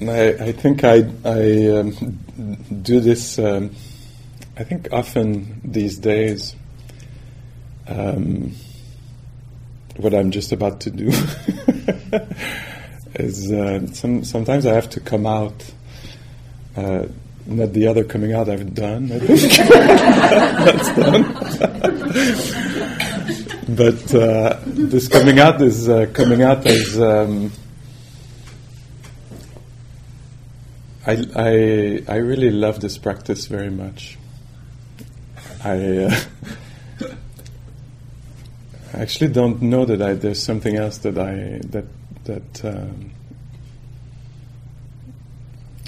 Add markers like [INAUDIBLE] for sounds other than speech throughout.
I, I think I, I um, do this, um, I think often these days, um, what I'm just about to do [LAUGHS] is uh, some, sometimes I have to come out, uh, not the other coming out I've done, I think. [LAUGHS] That's done. [LAUGHS] but uh, this coming out is uh, coming out as. Um, I, I, I really love this practice very much. I uh, [LAUGHS] actually don't know that I, there's something else that I that that um,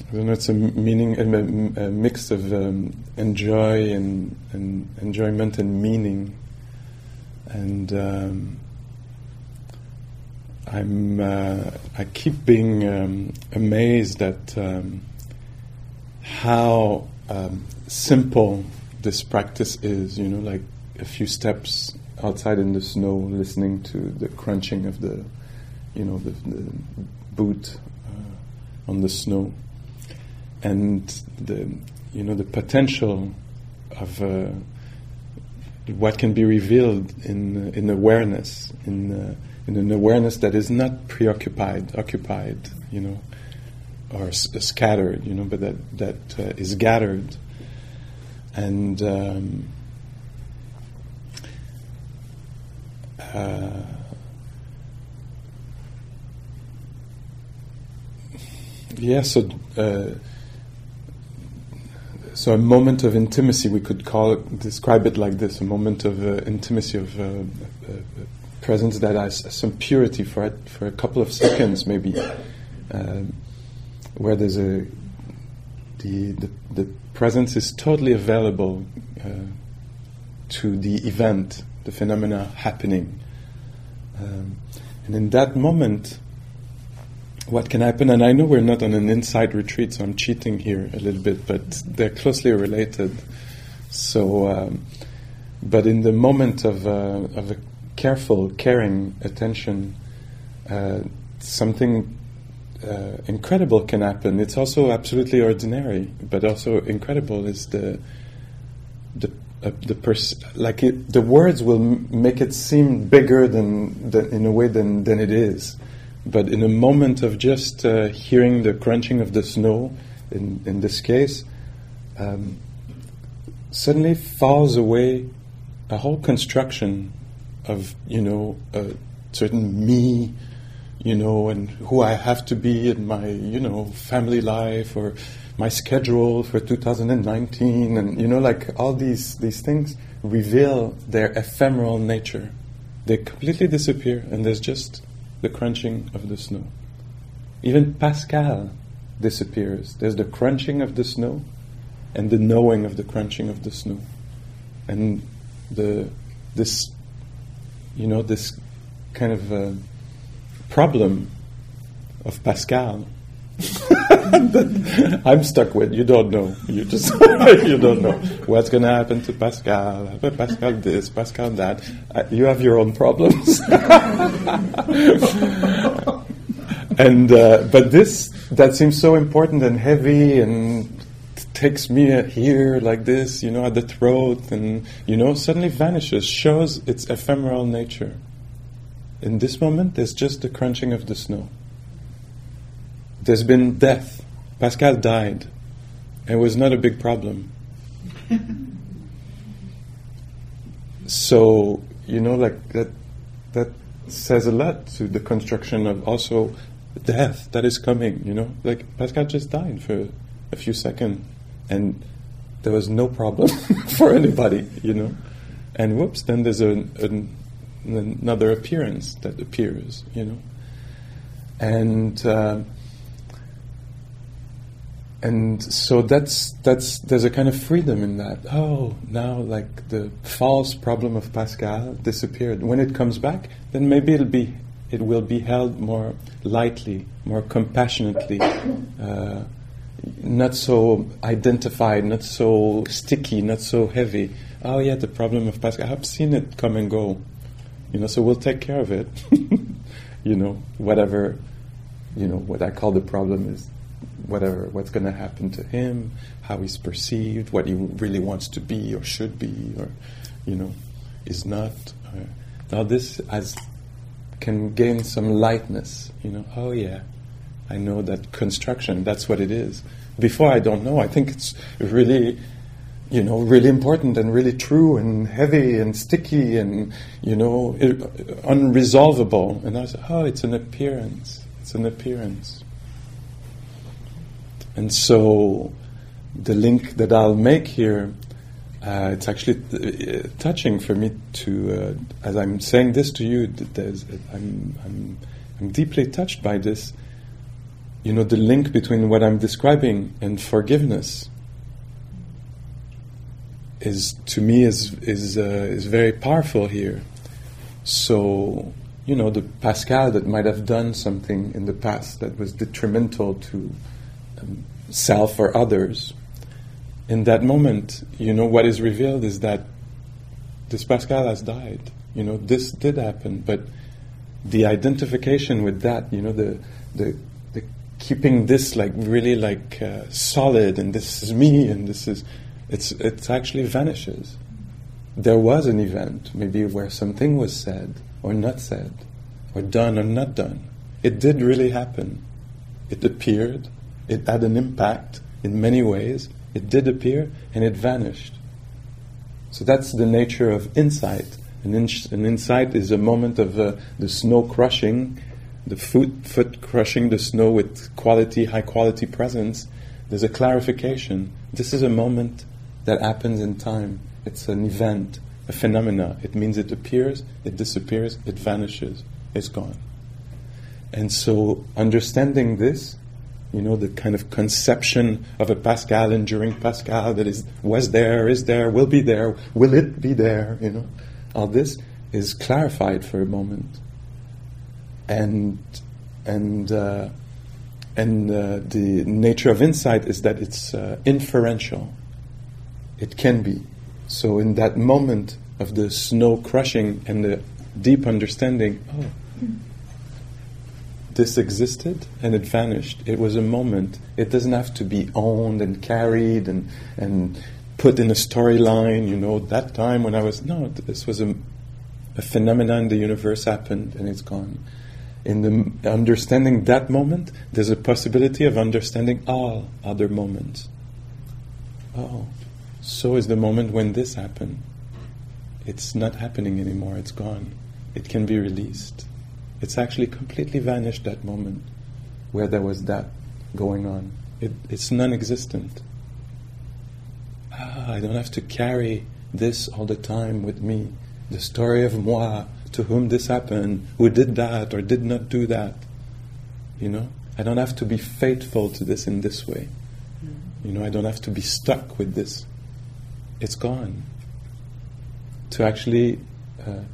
I don't know. It's a meaning, a, a mix of um, enjoy and, and enjoyment and meaning, and um, I'm uh, I keep being um, amazed at how um, simple this practice is. You know, like a few steps outside in the snow, listening to the crunching of the, you know, the, the boot uh, on the snow, and the you know the potential of. Uh, what can be revealed in uh, in awareness, in uh, in an awareness that is not preoccupied, occupied, you know, s- scattered, you know, but that that uh, is gathered, and um, uh, yeah, so. Uh, so a moment of intimacy, we could call it, describe it like this: a moment of uh, intimacy, of uh, uh, presence that has some purity for for a couple of seconds, maybe, um, where there's a the, the, the presence is totally available uh, to the event, the phenomena happening, um, and in that moment, what can happen? And I know we're not on an inside retreat, so I'm cheating here a little bit, but they're closely related. So, um, but in the moment of uh, of a careful, caring attention, uh, something uh, incredible can happen. It's also absolutely ordinary, but also incredible is the the uh, the pers- like it, the words will m- make it seem bigger than, than in a way than than it is. But in a moment of just uh, hearing the crunching of the snow, in in this case, um, suddenly falls away a whole construction of you know a certain me you know, and who I have to be in my, you know, family life or my schedule for 2019, and you know, like all these these things reveal their ephemeral nature. They completely disappear, and there's just the crunching of the snow. Even Pascal disappears. There's the crunching of the snow, and the knowing of the crunching of the snow, and the this, you know, this kind of. Uh, problem of Pascal [LAUGHS] I'm stuck with. You don't know. You just [LAUGHS] you don't know what's going to happen to Pascal. Pascal this, Pascal that. Uh, you have your own problems. [LAUGHS] and uh, but this that seems so important and heavy and takes me here like this, you know, at the throat, and you know, suddenly vanishes, shows its ephemeral nature. In this moment, there's just the crunching of the snow. There's been death. Pascal died. It was not a big problem. [LAUGHS] so, you know, like that, that says a lot to the construction of also death that is coming, you know? Like Pascal just died for a few seconds and there was no problem [LAUGHS] for anybody, you know? And whoops, then there's a, a another appearance that appears, you know. And uh, and so that's that's there's a kind of freedom in that. Oh, now like the false problem of Pascal disappeared. When it comes back, then maybe it'll be it will be held more lightly, more compassionately, uh, not so identified, not so sticky, not so heavy. Oh yeah, the problem of Pascal. I've seen it come and go, you know. So we'll take care of it. [LAUGHS] you know, whatever, you know, what I call the problem is whatever what's going to happen to him, how he's perceived, what he really wants to be or should be, or you know, is not. Uh, now this as can gain some lightness. You know, oh yeah, I know that construction. That's what it is. Before I don't know. I think it's really you know, really important and really true and heavy and sticky and, you know, unresolvable. And I said, oh, it's an appearance. It's an appearance. And so the link that I'll make here, uh, it's actually uh, touching for me to, uh, as I'm saying this to you, I'm, I'm, I'm deeply touched by this. You know, the link between what I'm describing and forgiveness is, to me, is, is, uh, is very powerful here. So, you know, the Pascal that might have done something in the past that was detrimental to um, self or others, in that moment, you know, what is revealed is that this Pascal has died. You know, this did happen, but the identification with that, you know, the the, keeping this like really like uh, solid, and this is me, and this is, it's it actually vanishes. There was an event, maybe where something was said or not said, or done or not done. It did really happen. It appeared, it had an impact in many ways. It did appear and it vanished. So that's the nature of insight. An, an insight is a moment of uh, the snow crushing, the foot, foot crushing the snow with quality, high quality presence. There's a clarification. This is a moment that happens in time. It's an event, a phenomena. It means it appears, it disappears, it vanishes, it's gone. And so understanding this you know, the kind of conception of a Pascal enduring Pascal that is was there, is there, will be there, will it be there, you know. All this is clarified for a moment. And and uh, and uh, the nature of insight is that it's uh, inferential. It can be. So in that moment of the snow crushing and the deep understanding, oh, this existed and it vanished. It was a moment. It doesn't have to be owned and carried and, and put in a storyline, you know, that time when I was. No, this was a, a phenomenon the universe happened and it's gone. In the understanding that moment, there's a possibility of understanding all other moments. Oh, so is the moment when this happened. It's not happening anymore, it's gone. It can be released. It's actually completely vanished that moment where there was that going on. It, it's non existent. Ah, I don't have to carry this all the time with me. The story of moi, to whom this happened, who did that or did not do that. You know? I don't have to be faithful to this in this way. Mm. You know, I don't have to be stuck with this. It's gone. To actually uh,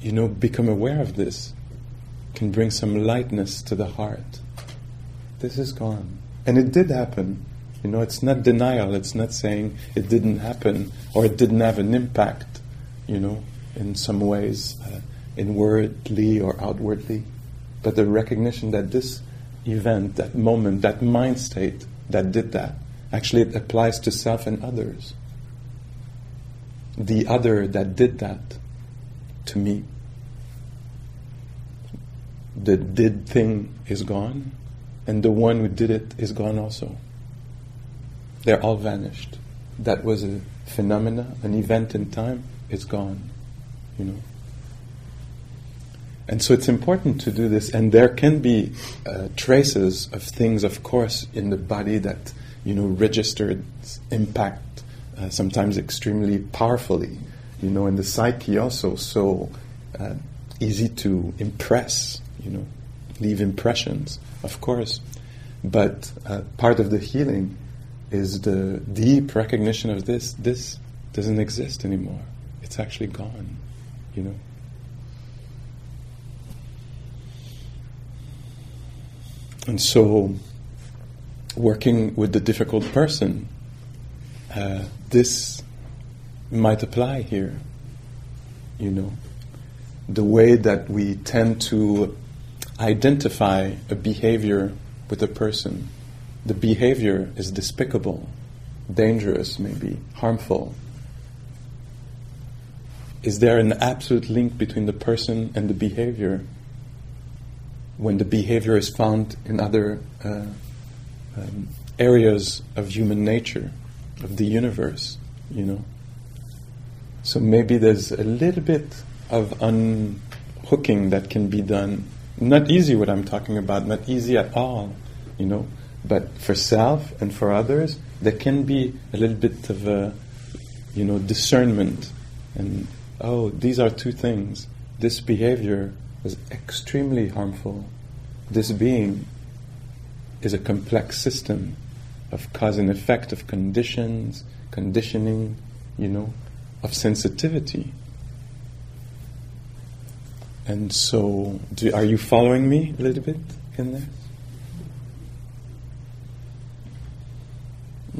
you know, become aware of this can bring some lightness to the heart. This is gone. And it did happen. You know, it's not denial, it's not saying it didn't happen or it didn't have an impact, you know, in some ways, uh, inwardly or outwardly. But the recognition that this event, that moment, that mind state that did that, actually it applies to self and others. The other that did that to me. The did thing is gone, and the one who did it is gone also. They're all vanished. That was a phenomena, an event in time, it's gone, you know. And so it's important to do this, and there can be uh, traces of things, of course, in the body that you know registered impact, uh, sometimes extremely powerfully you know, and the psyche also so uh, easy to impress, you know, leave impressions, of course. But uh, part of the healing is the deep recognition of this. This doesn't exist anymore. It's actually gone, you know. And so, working with the difficult person, uh, this might apply here. You know, the way that we tend to identify a behavior with a person. The behavior is despicable, dangerous, maybe harmful. Is there an absolute link between the person and the behavior? When the behavior is found in other uh, um, areas of human nature, of the universe, you know. So maybe there's a little bit of unhooking that can be done. Not easy what I'm talking about, not easy at all, you know. But for self and for others, there can be a little bit of a, you know, discernment. And, oh, these are two things. This behavior is extremely harmful. This being is a complex system of cause and effect, of conditions, conditioning, you know, of sensitivity. And so, do, are you following me a little bit in there?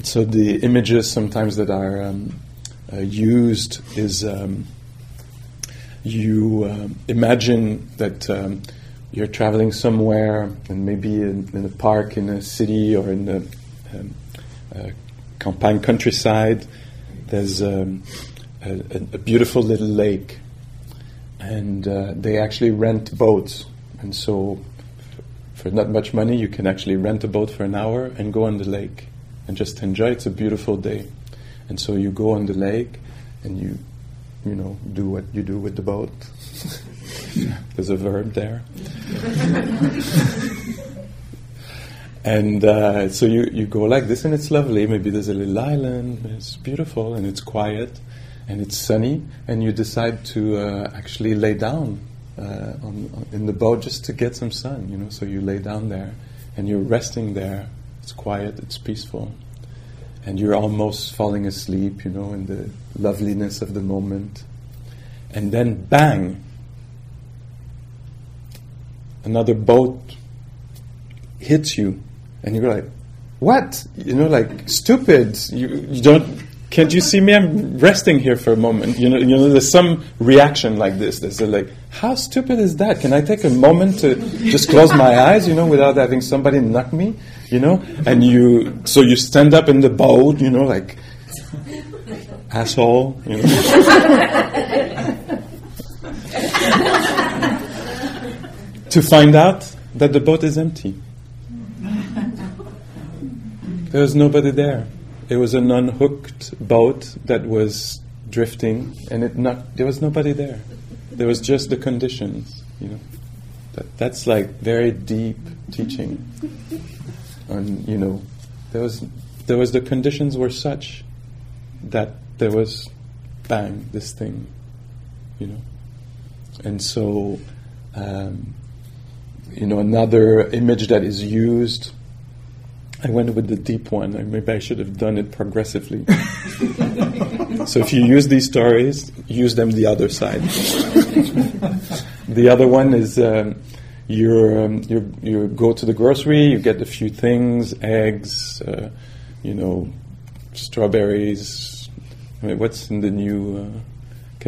So, the images sometimes that are um, uh, used is um, you uh, imagine that um, you're traveling somewhere, and maybe in, in, a park in a city or in the um, uh, campagne countryside, there's um, a, a, beautiful little lake, and uh, they actually rent boats. And so, for not much money, you can actually rent a boat for an hour and go on the lake and just enjoy. It's a beautiful day, and so you go on the lake and you, you know, do what you do with the boat. [LAUGHS] There's a verb there. [LAUGHS] and uh, so you, you go like this, and it's lovely. Maybe there's a little island, it's beautiful, and it's quiet and it's sunny, and you decide to uh, actually lay down uh, on, on, in the boat just to get some sun, you know. So you lay down there, and you're resting there. It's quiet, it's peaceful, and you're almost falling asleep, you know, in the loveliness of the moment. And then, bang! Another boat hits you, and you're like, "What?" You know, like stupid. You, you don't can't you see me? I'm resting here for a moment. You know, you know, there's some reaction like this. There's a like, how stupid is that? Can I take a moment to just close my eyes, you know, without having somebody knock me, you know? And you, so you stand up in the boat, you know, like, asshole, you know. [LAUGHS] to find out that the boat is empty. there was nobody there. It was an unhooked boat that was drifting, and it not, there was nobody there. There was just the conditions, you know. That, that's like very deep teaching. And you know, there was there was the conditions were such that there was bang this thing, you know. And so, um, you know, another image that is used I went with the deep one. Maybe I should have done it progressively. [LAUGHS] so if you use these stories, use them the other side. [LAUGHS] the other one is um, you um, you you go to the grocery, you get a few things, eggs, uh, you know, strawberries. I mean, what's in the new uh,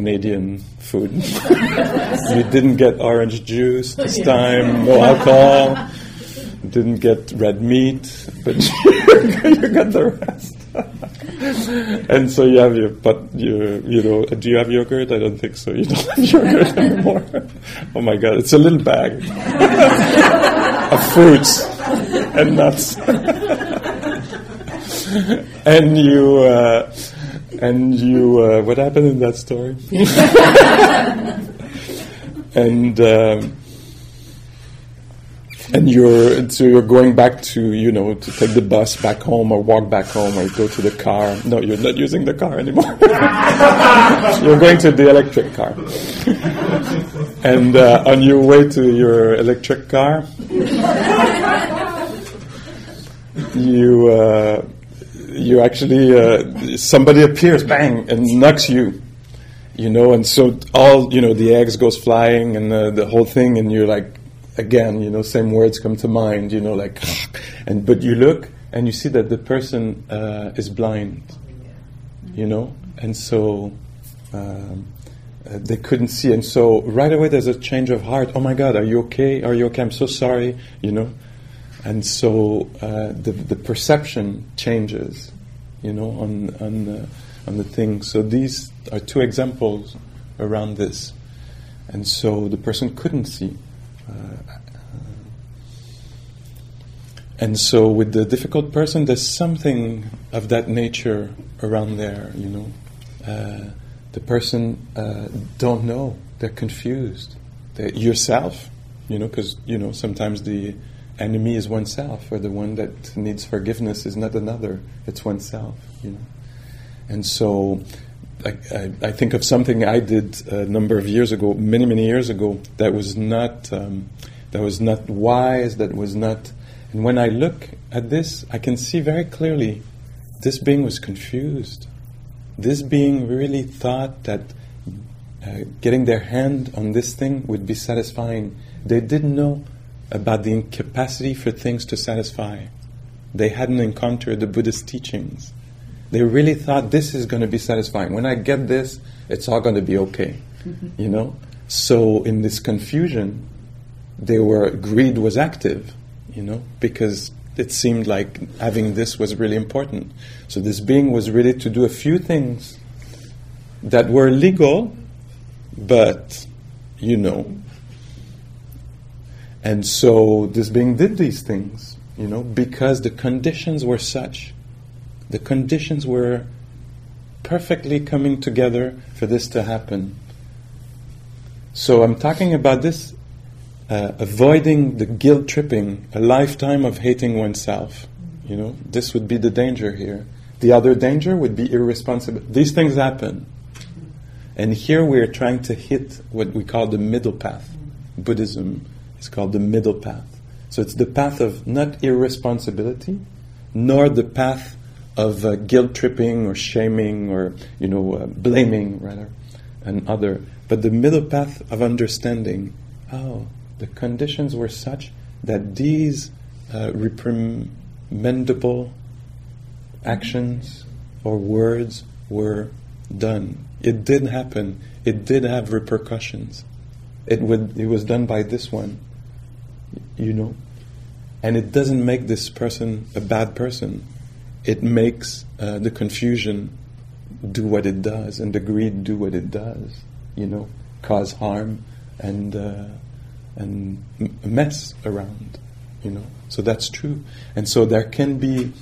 Canadian food? [LAUGHS] you didn't get orange juice this time, no alcohol didn't get red meat, but [LAUGHS] you got the rest. and so you have your, but you, you know, do you have yogurt? I don't think so. You don't have [LAUGHS] yogurt anymore. oh my god, it's a little bag of fruits and nuts. and you, uh, and you, uh, what happened in that story? [LAUGHS] and, um, and you're so you're going back to you know to take the bus back home or walk back home or go to the car. No, you're not using the car anymore. [LAUGHS] you're going to the electric car, [LAUGHS] and uh, on your way to your electric car, you uh, you actually uh, somebody appears, bang, and knocks you. You know, and so all you know, the eggs goes flying and the, the whole thing, and you're like, again, you know, same words come to mind, you know, like, [LAUGHS] and but you look and you see that the person uh, is blind, you know, and so um, uh, they couldn't see, and so right away there's a change of heart. Oh my God, are you okay? Are you okay? I'm so sorry, you know, and so uh, the the perception changes, you know, on on the, on the thing. So these are two examples around this, and so the person couldn't see. Uh, and so, with the difficult person, there's something of that nature around there. You know, uh, the person uh, don't know; they're confused. They're yourself, you know, because you know sometimes the enemy is oneself, or the one that needs forgiveness is not another; it's oneself. You know, and so I, I, I, think of something I did a number of years ago, many many years ago, that was not um, that was not wise, that was not and when I look at this, I can see very clearly this being was confused. This being really thought that uh, getting their hand on this thing would be satisfying. They didn't know about the incapacity for things to satisfy. They hadn't encountered the Buddhist teachings. They really thought this is going to be satisfying. When I get this, it's all going to be okay. Mm-hmm. You know? So in this confusion, they were greed was active you know, because it seemed like having this was really important. So this being was ready to do a few things that were legal, but you know. And so this being did these things, you know, because the conditions were such. The conditions were perfectly coming together for this to happen. So I'm talking about this uh, avoiding the guilt tripping, a lifetime of hating oneself. You know, this would be the danger here. The other danger would be irresponsible. These things happen. And here we are trying to hit what we call the middle path. Buddhism is called the middle path. So it's the path of not irresponsibility, nor the path of uh, guilt tripping or shaming or you know uh, blaming rather, and other, but the middle path of understanding. Oh, the conditions were such that these uh, reprimandable actions or words were done. It did happen. It did have repercussions. It would. It was done by this one. You know, and it doesn't make this person a bad person. It makes uh, the confusion do what it does, and the greed do what it does. You know, cause harm and. Uh, and mess around, you know. So that's true. And so there can be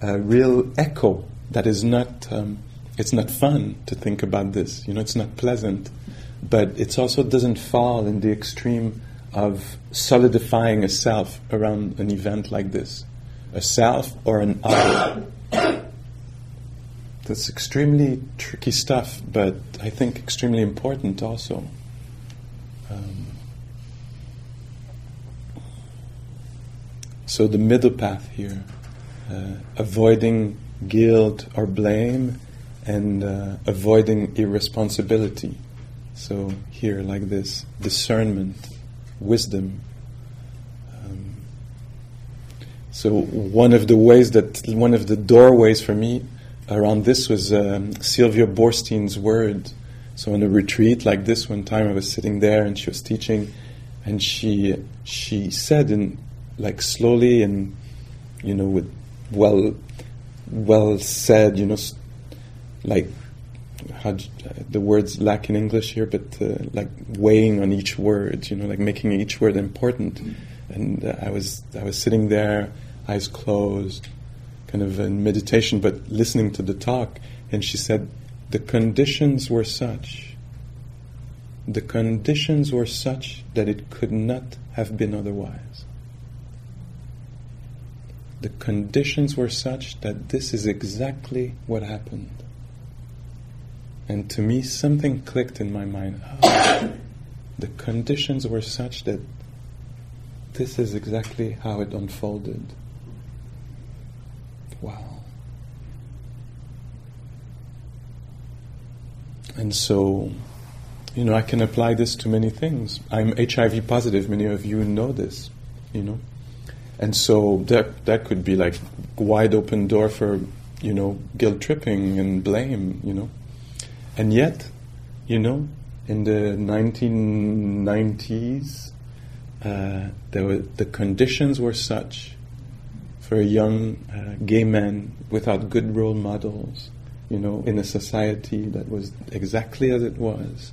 a real echo that is not, um, it's not fun to think about this, you know, it's not pleasant, but it also doesn't fall in the extreme of solidifying a self around an event like this, a self or an other. That's extremely tricky stuff, but I think extremely important also. Um, So the middle path here, uh, avoiding guilt or blame and uh, avoiding irresponsibility. So here, like this, discernment, wisdom. Um, so one of the ways that one of the doorways for me around this was um, Sylvia Boorstein's word. So on a retreat like this, one time I was sitting there and she was teaching, and she she said in like slowly and you know with well well said you know like how the words lack in English here but uh, like weighing on each word you know like making each word important. And uh, I was I was sitting there eyes closed kind of in meditation but listening to the talk. And she said the conditions were such the conditions were such that it could not have been otherwise. The conditions were such that this is exactly what happened. And to me, something clicked in my mind. Oh, [COUGHS] the conditions were such that this is exactly how it unfolded. Wow. And so, you know, I can apply this to many things. I'm HIV positive, many of you know this, you know. And so that that could be like wide open door for, you know, guilt tripping and blame, you know. And yet, you know, in the 1990s, uh, there were, the conditions were such for a young uh, gay man without good role models, you know, in a society that was exactly as it was,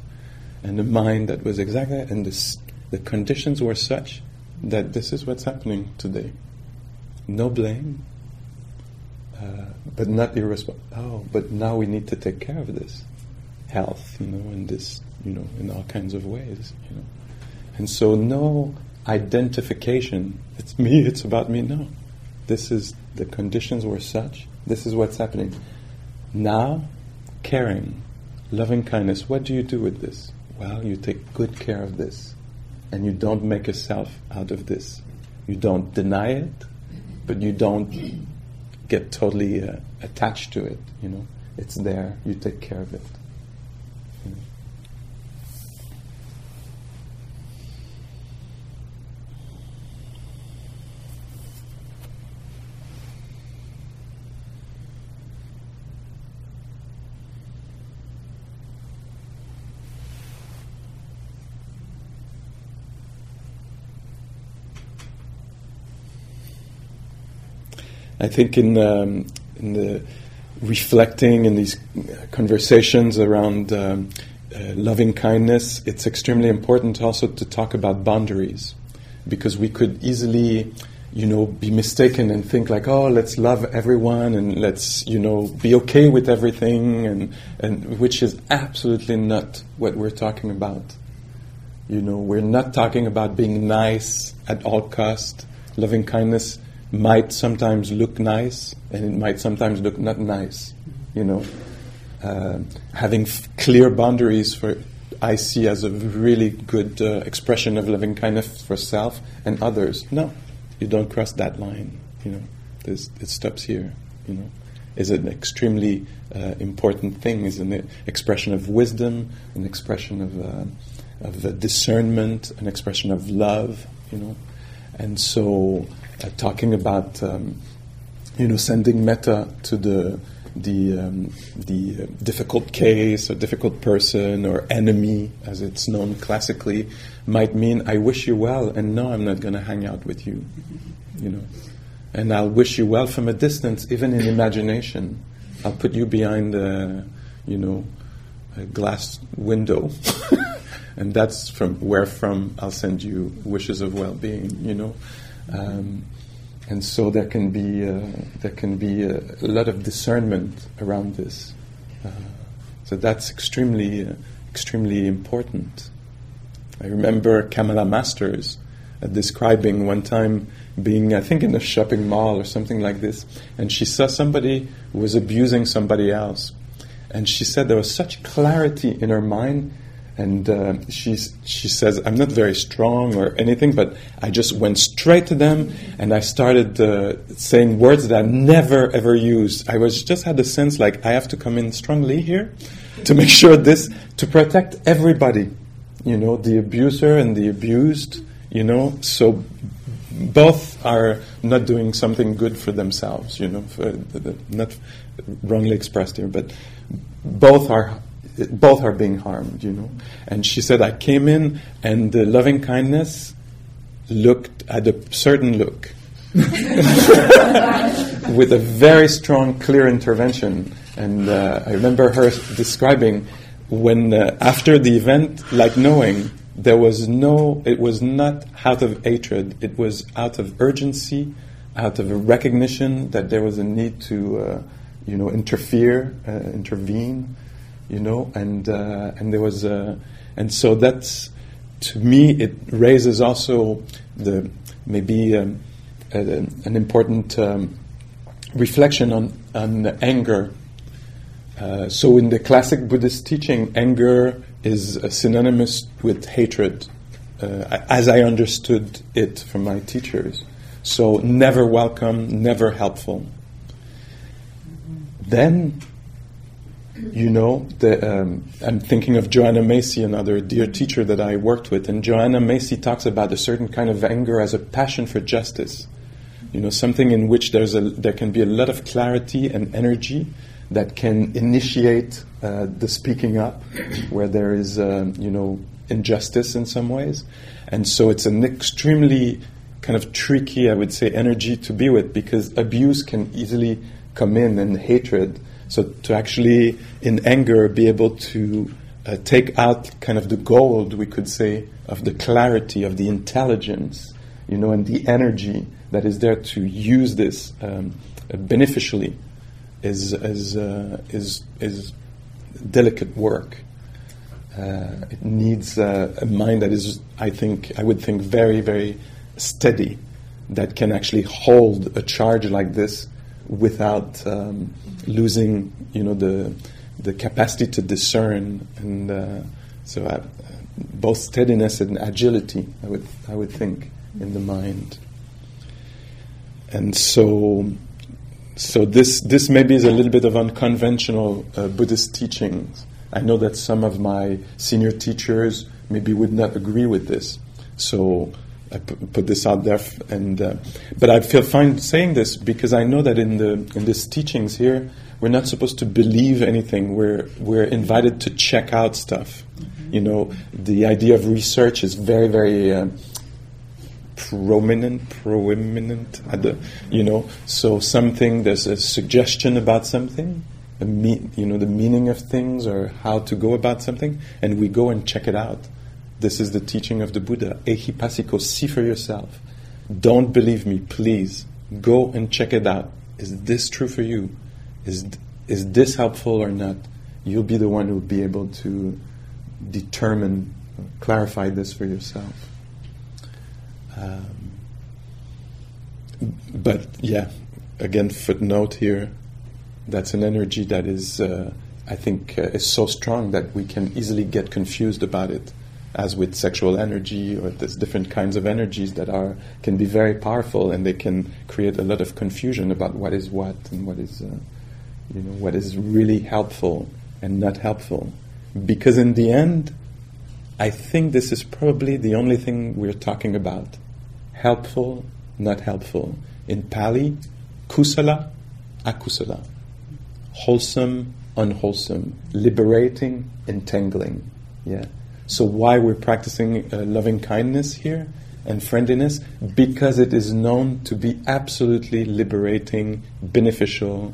and a mind that was exactly, and this, the conditions were such that this is what's happening today. No blame, uh, but not irresponsible. Oh, but now we need to take care of this health, you know, in this, you know, in all kinds of ways, you know. And so no identification, it's me, it's about me, no. This is, the conditions were such, this is what's happening. Now, caring, loving kindness, what do you do with this? Well, you take good care of this, and you don't make a self out of this. You don't deny it, but you don't get totally uh, attached to it, you know. It's there, you take care of it. I think in, um, in the reflecting in these conversations around um, uh, loving kindness, it's extremely important also to talk about boundaries because we could easily, you know, be mistaken and think like, oh, let's love everyone and let's, you know, be okay with everything, and, and which is absolutely not what we're talking about. You know, we're not talking about being nice at all cost. Loving kindness might sometimes look nice and it might sometimes look not nice. You know, uh, having f- clear boundaries for I see as a really good uh, expression of loving kindness for self and others. No, you don't cross that line. You know, There's, it stops here. You know, is an extremely uh, important thing. Is an expression of wisdom, an expression of uh, of discernment, an expression of love. You know, and so talking about um, you know sending metta to the the um, the uh, difficult case or difficult person or enemy, as it's known classically, might mean I wish you well, and no, I'm not going to hang out with you, you know, and I'll wish you well from a distance, even in imagination. I'll put you behind, a, you know, a glass window, [LAUGHS] and that's from where from I'll send you wishes of well-being, you know. Um, and so there can be uh, there can be a, a, lot of discernment around this. Uh, so that's extremely uh, extremely important. I remember Kamala Masters uh, describing one time being I think in a shopping mall or something like this, and she saw somebody who was abusing somebody else, and she said there was such clarity in her mind and uh, she she says I'm not very strong or anything, but I just went straight to them and I started uh, saying words that I never ever used. I was just had the sense like I have to come in strongly here to make [LAUGHS] sure this to protect everybody, you know, the abuser and the abused, you know, so both are not doing something good for themselves, you know, for the, the, not wrongly expressed here, but both are both are being harmed, you know. And she said, I came in and the loving kindness looked at a certain look [LAUGHS] with a very strong, clear intervention. And uh, I remember her describing when, uh, after the event, like knowing there was no, it was not out of hatred, it was out of urgency, out of a recognition that there was a need to, uh, you know, interfere, uh, intervene you know, and uh, and there was a, and so that's to me it raises also the maybe um, an important um, reflection on, on anger. Uh, so, in the classic Buddhist teaching, anger is synonymous with hatred, uh, as I understood it from my teachers. So, never welcome, never helpful. Then, you know, the, um, I'm thinking of Joanna Macy, another dear teacher that I worked with, and Joanna Macy talks about a certain kind of anger as a passion for justice. You know, something in which there's a, there can be a lot of clarity and energy that can initiate uh, the speaking up where there is, uh, you know, injustice in some ways. And so it's an extremely kind of tricky, I would say, energy to be with because abuse can easily come in and hatred. So to actually, in anger, be able to uh, take out kind of the gold, we could say, of the clarity, of the intelligence, you know, and the energy that is there to use this um, beneficially is is uh, is is delicate work. Uh, it needs uh, a mind that is, I think, I would think, very very steady, that can actually hold a charge like this without um, losing, you know, the the capacity to discern and uh, so uh, both steadiness and agility. I would I would think in the mind and so so this this maybe is a little bit of unconventional uh, Buddhist teachings. I know that some of my senior teachers maybe would not agree with this. So I put this out there, f- and uh, but I feel fine saying this because I know that in the in these teachings here, we're not supposed to believe anything. We're we're invited to check out stuff. Mm-hmm. You know, the idea of research is very very. Uh, prominent, proeminent, you know. So something there's a suggestion about something, me, you know, the meaning of things or how to go about something, and we go and check it out. This is the teaching of the Buddha. Ehipassiko, see for yourself. Don't believe me, please. Go and check it out. Is this true for you? Is is this helpful or not? You'll be the one who will be able to determine, clarify this for yourself. Um, but yeah, again, footnote here. That's an energy that is, uh, I think, uh, is so strong that we can easily get confused about it, as with sexual energy or there's different kinds of energies that are can be very powerful and they can create a lot of confusion about what is what and what is, uh, you know, what is really helpful and not helpful, because in the end, I think this is probably the only thing we're talking about helpful, not helpful. In Pali, kusala, akusala. Wholesome, unwholesome. Liberating, entangling. Yeah. So why we're practicing uh, loving kindness here and friendliness? Because it is known to be absolutely liberating, beneficial.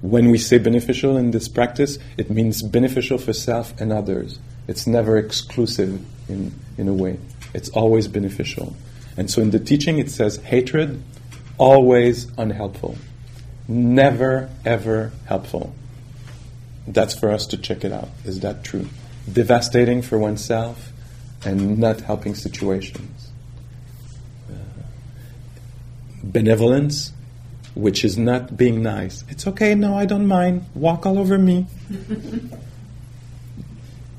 When we say beneficial in this practice, it means beneficial for self and others. It's never exclusive in, in a way. It's always beneficial. And so in the teaching it says hatred, always unhelpful. Never, ever helpful. That's for us to check it out. Is that true? Devastating for oneself and not helping situations. Uh, benevolence, which is not being nice. It's okay, no, I don't mind. Walk all over me. [LAUGHS]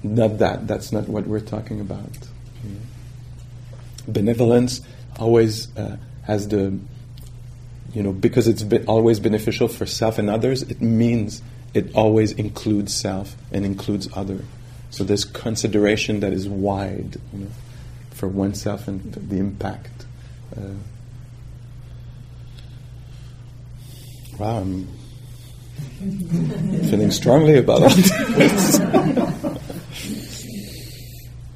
not that. That's not what we're talking about benevolence always uh, has the, you know, because it's be always beneficial for self and others, it means it always includes self and includes other. So there's consideration that is wide, you know, for oneself and the impact. Uh, wow, I'm feeling strongly about all this. [LAUGHS]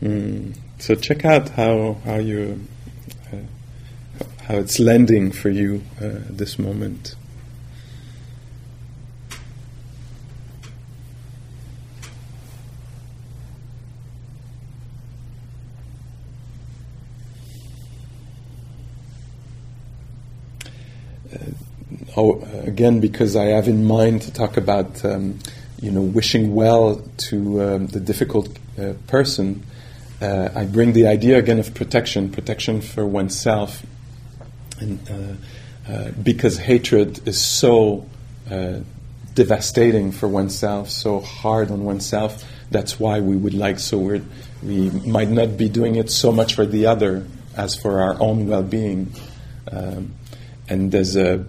mm. So check out how how you uh, how it's landing for you uh, this moment. Oh, again, because I have in mind to talk about, um, you know, wishing well to um, the difficult uh, person uh, I bring the idea again of protection, protection for oneself. and uh, uh, because hatred is so uh, devastating for oneself, so hard on oneself. That's why we would like so we we might not be doing it so much for the other as for our own well-being. Um, and there's a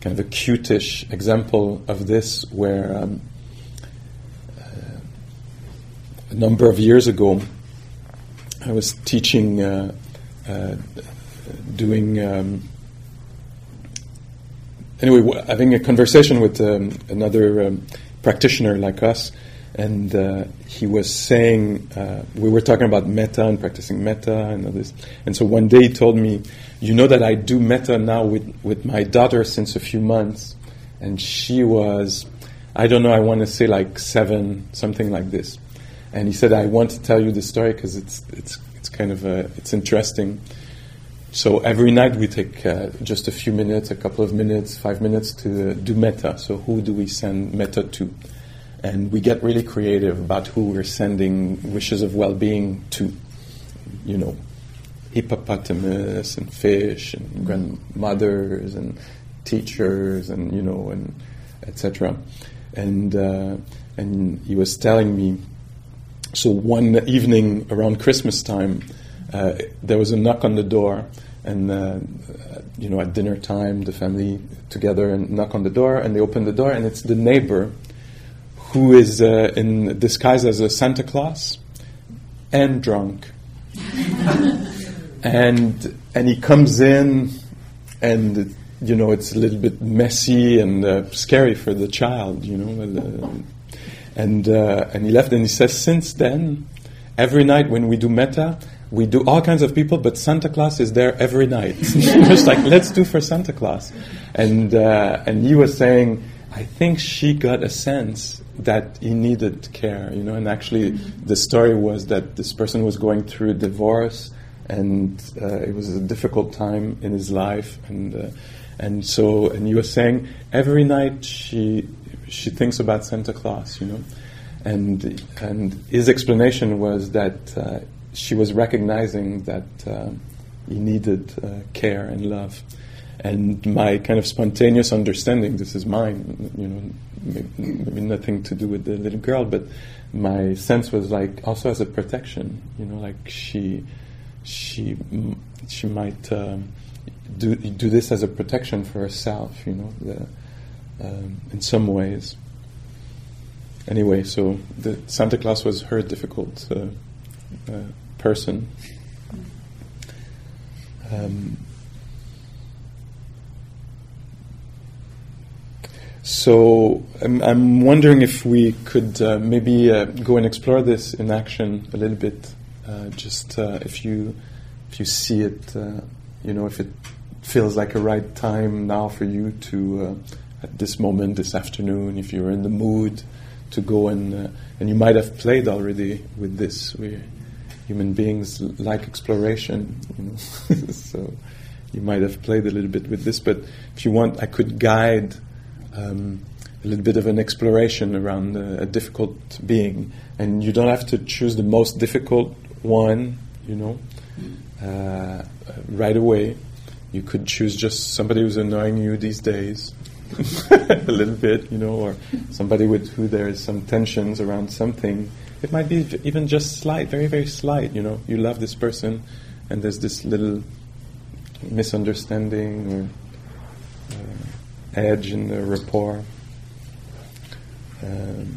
kind of a cutish example of this where um, uh, a number of years ago I was teaching, uh, uh, doing. Um, anyway, having a conversation with um, another um, practitioner like us, and uh, he was saying uh, we were talking about metta and practicing metta and all this. And so one day he told me, "You know that I do metta now with with my daughter since a few months, and she was, I don't know, I want to say like seven, something like this." And he said, "I want to tell you the story because it's it's it's kind of a, it's interesting." So every night we take uh, just a few minutes, a couple of minutes, five minutes to do metta So who do we send metta to? And we get really creative about who we're sending wishes of well-being to. You know, hippopotamus and fish and grandmothers and teachers and you know and etc. And uh, and he was telling me. So one evening around Christmas time uh, there was a knock on the door, and uh, you know at dinner time the family together and knock on the door, and they open the door, and it's the neighbor who is uh, in disguise as a Santa Claus and drunk, [LAUGHS] and and he comes in, and you know it's a little bit messy and uh, scary for the child, you know, and uh, and he left, and he says since then. Every night when we do metta we do all kinds of people, but Santa Claus is there every night. [LAUGHS] Just like, let's do for Santa Claus. And, uh, and he was saying, I think she got a sense that he needed care, you know, and actually the story was that this person was going through a divorce and uh, it was a difficult time in his life. And, uh, and so, and he was saying, every night she, she thinks about Santa Claus, you know. And, and his explanation was that uh, she was recognizing that uh, he needed uh, care and love. And my kind of spontaneous understanding, this is mine, you know, maybe, maybe nothing to do with the little girl, but my sense was like also as a protection, you know, like she, she, she might um, do do this as a protection for herself, you know, the, um, in some ways. Anyway, so the Santa Claus was her difficult uh, uh, person. Um, so I'm, I'm, wondering if we could uh, maybe uh, go and explore this in action a little bit. Uh, just uh, if you if you see it, uh, you know, if it feels like a right time now for you to at this moment, this afternoon, if you're in the mood to go and and you might have played already with this. We human beings like exploration, you know. [LAUGHS] so you might have played a little bit with this, but if you want, I could guide um, a little bit of an exploration around a, a, difficult being, and you don't have to choose the most difficult one, you know, uh, right away. You could choose just somebody who's annoying you these days. [LAUGHS] a little bit, you know, or somebody with who there is some tensions around something, it might be even just slight, very, very slight. You know, you love this person, and there's this little misunderstanding or edge in the rapport. Um,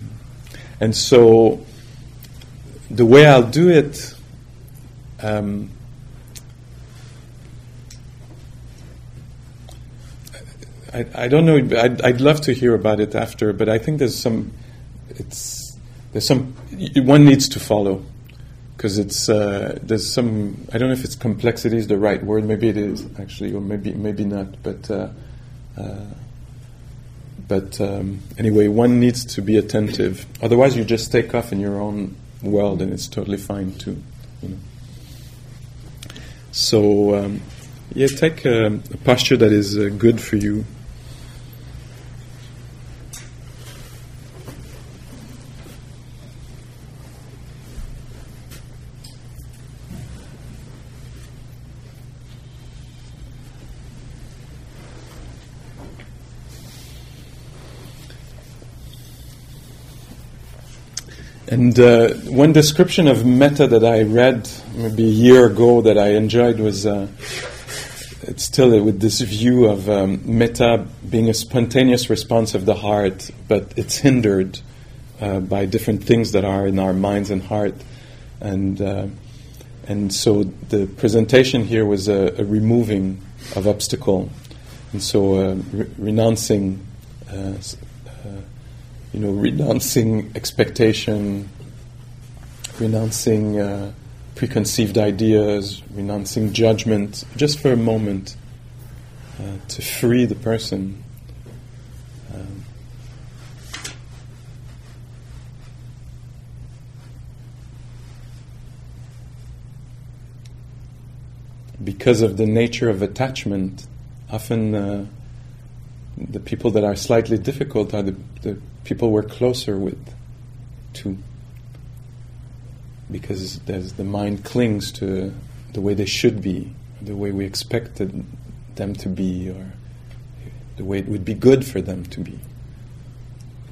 and so, the way I'll do it. Um, I, I don't know. I'd, I'd love to hear about it after, but I think there's some. It's there's some one needs to follow because it's uh, there's some I don't know if it's complexity is the right word maybe it is actually or maybe maybe not but uh, uh, but um, anyway one needs to be attentive. Otherwise you just take off in your own world and it's totally fine too you know. So um, yeah take a, a, posture that is uh, good for you And uh, one description of metta that I read maybe a year ago that I enjoyed was uh, it's still with this view of um, metta being a spontaneous response of the heart, but it's hindered uh, by different things that are in our minds and heart. And, uh, and so the presentation here was a, a removing of obstacle. And so uh, re- renouncing uh, you know, renouncing expectation, renouncing uh, preconceived ideas, renouncing judgment, just for a moment, uh, to free the person. Um, because of the nature of attachment, often uh, the people that are slightly difficult are the, the people we're closer with to because the mind clings to the way they should be, the way we expected them to be, or the way it would be good for them to be.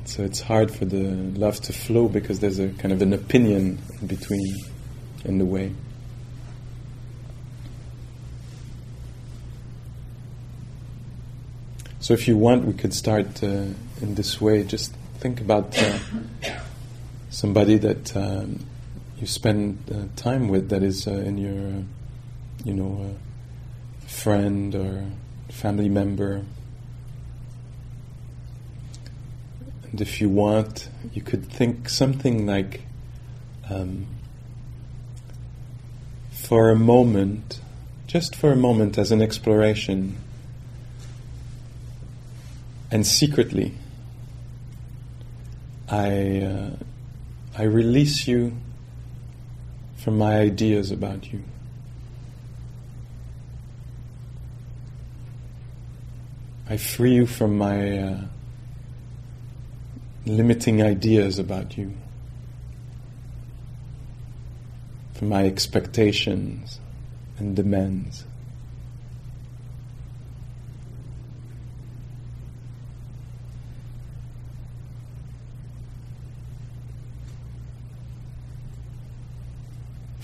So it's hard for the love to flow because there's a kind of an opinion in between in the way. So if you want, we could start uh, in this way. Just think about uh, somebody that um, you spend uh, time with that is uh, in your, uh, you know, friend or family member. And if you want, you could think something like, um, for a moment, just for a moment as an exploration, and secretly, I, uh, I release you from my ideas about you. I free you from my uh, limiting ideas about you, from my expectations and demands.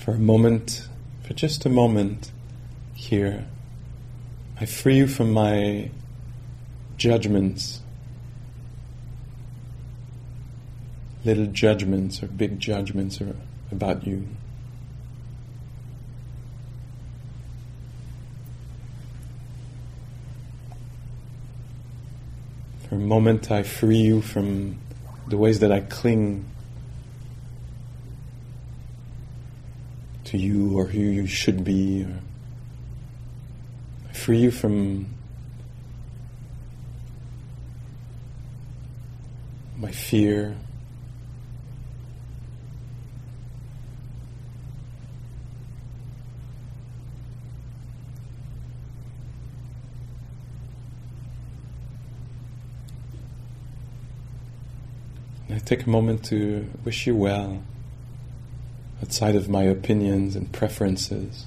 For a moment, for just a moment here, I free you from my judgments, little judgments or big judgments or about you. For a moment, I free you from the ways that I cling to you or who you should be. Or free you from my fear. I take a moment to wish you well outside of my opinions and preferences.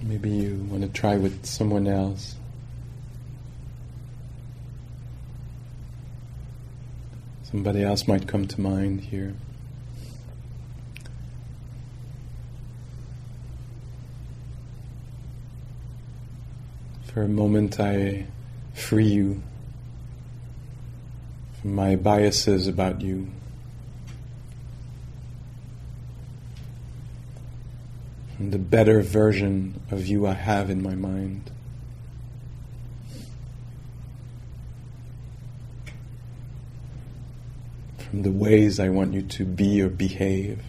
Maybe you want to try with someone else. Somebody else might come to mind here. For a moment, I free you from my biases about you. And the better version of you I have in my mind. from the ways I want you to be or behave.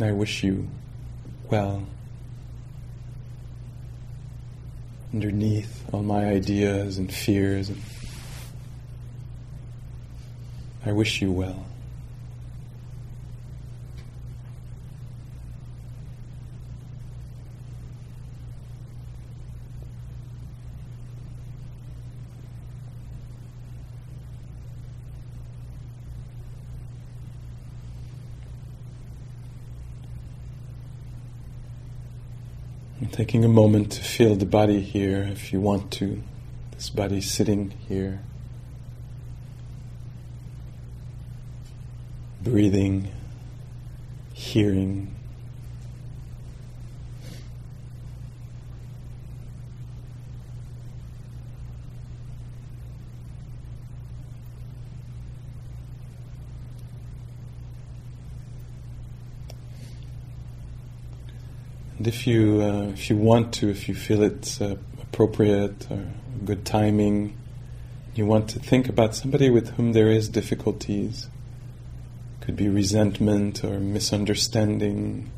I wish you well. Underneath all my ideas and fears, I wish you well. Taking a moment to feel the body here if you want to. This body sitting here. Breathing, hearing. And if you, uh, if you want to, if you feel it's uh, appropriate or good timing, you want to think about somebody with whom there is difficulties. Could be resentment or misunderstanding.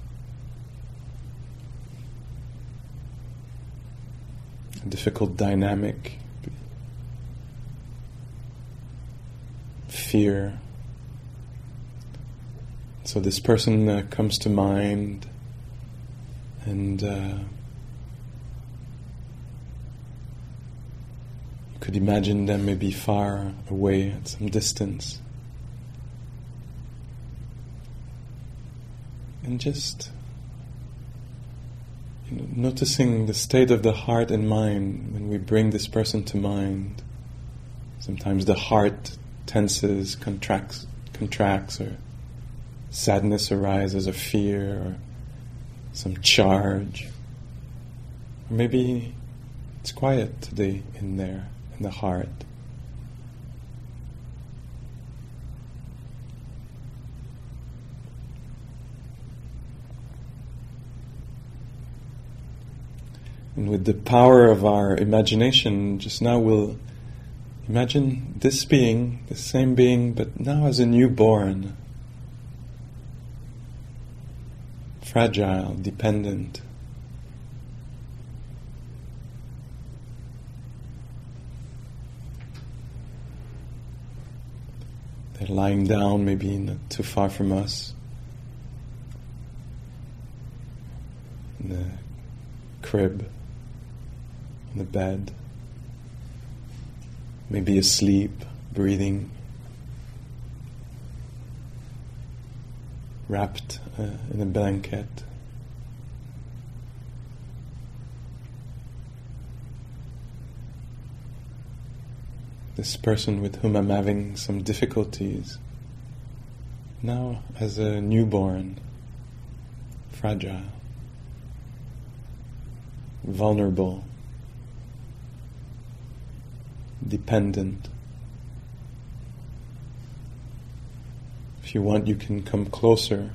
A difficult dynamic. Fear. So this person uh, comes to mind and uh, you could imagine them maybe far away at some distance. And just you know, noticing the state of the heart and mind when we bring this person to mind. Sometimes the heart tenses, contracts, contracts, or sadness arises, or fear, or some charge. Or maybe it's quiet today in there, in the heart. And with the power of our imagination, just now we'll imagine this being, the same being, but now as a newborn. Fragile, dependent. They're lying down, maybe not too far from us, in the crib, in the bed, maybe asleep, breathing. Wrapped uh, in a blanket. This person with whom I'm having some difficulties, now as a newborn, fragile, vulnerable, dependent. If you want, you can come closer.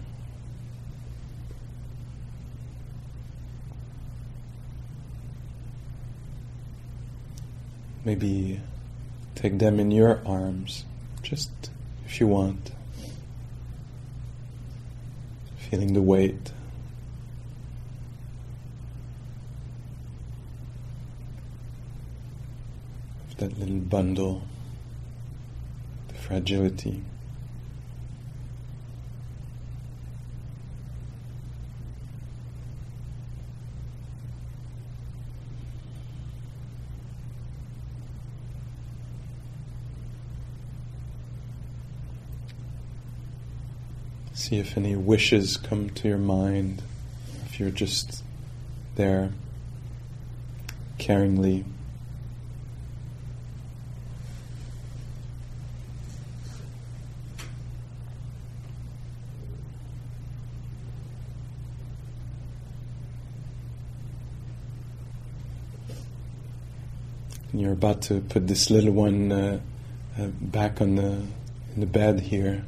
Maybe take them in your arms, just if you want. Feeling the weight. of that little bundle, the fragility. See if any wishes come to your mind, if you're just there caringly. And you're about to put this little one uh, uh, back on the in the bed here.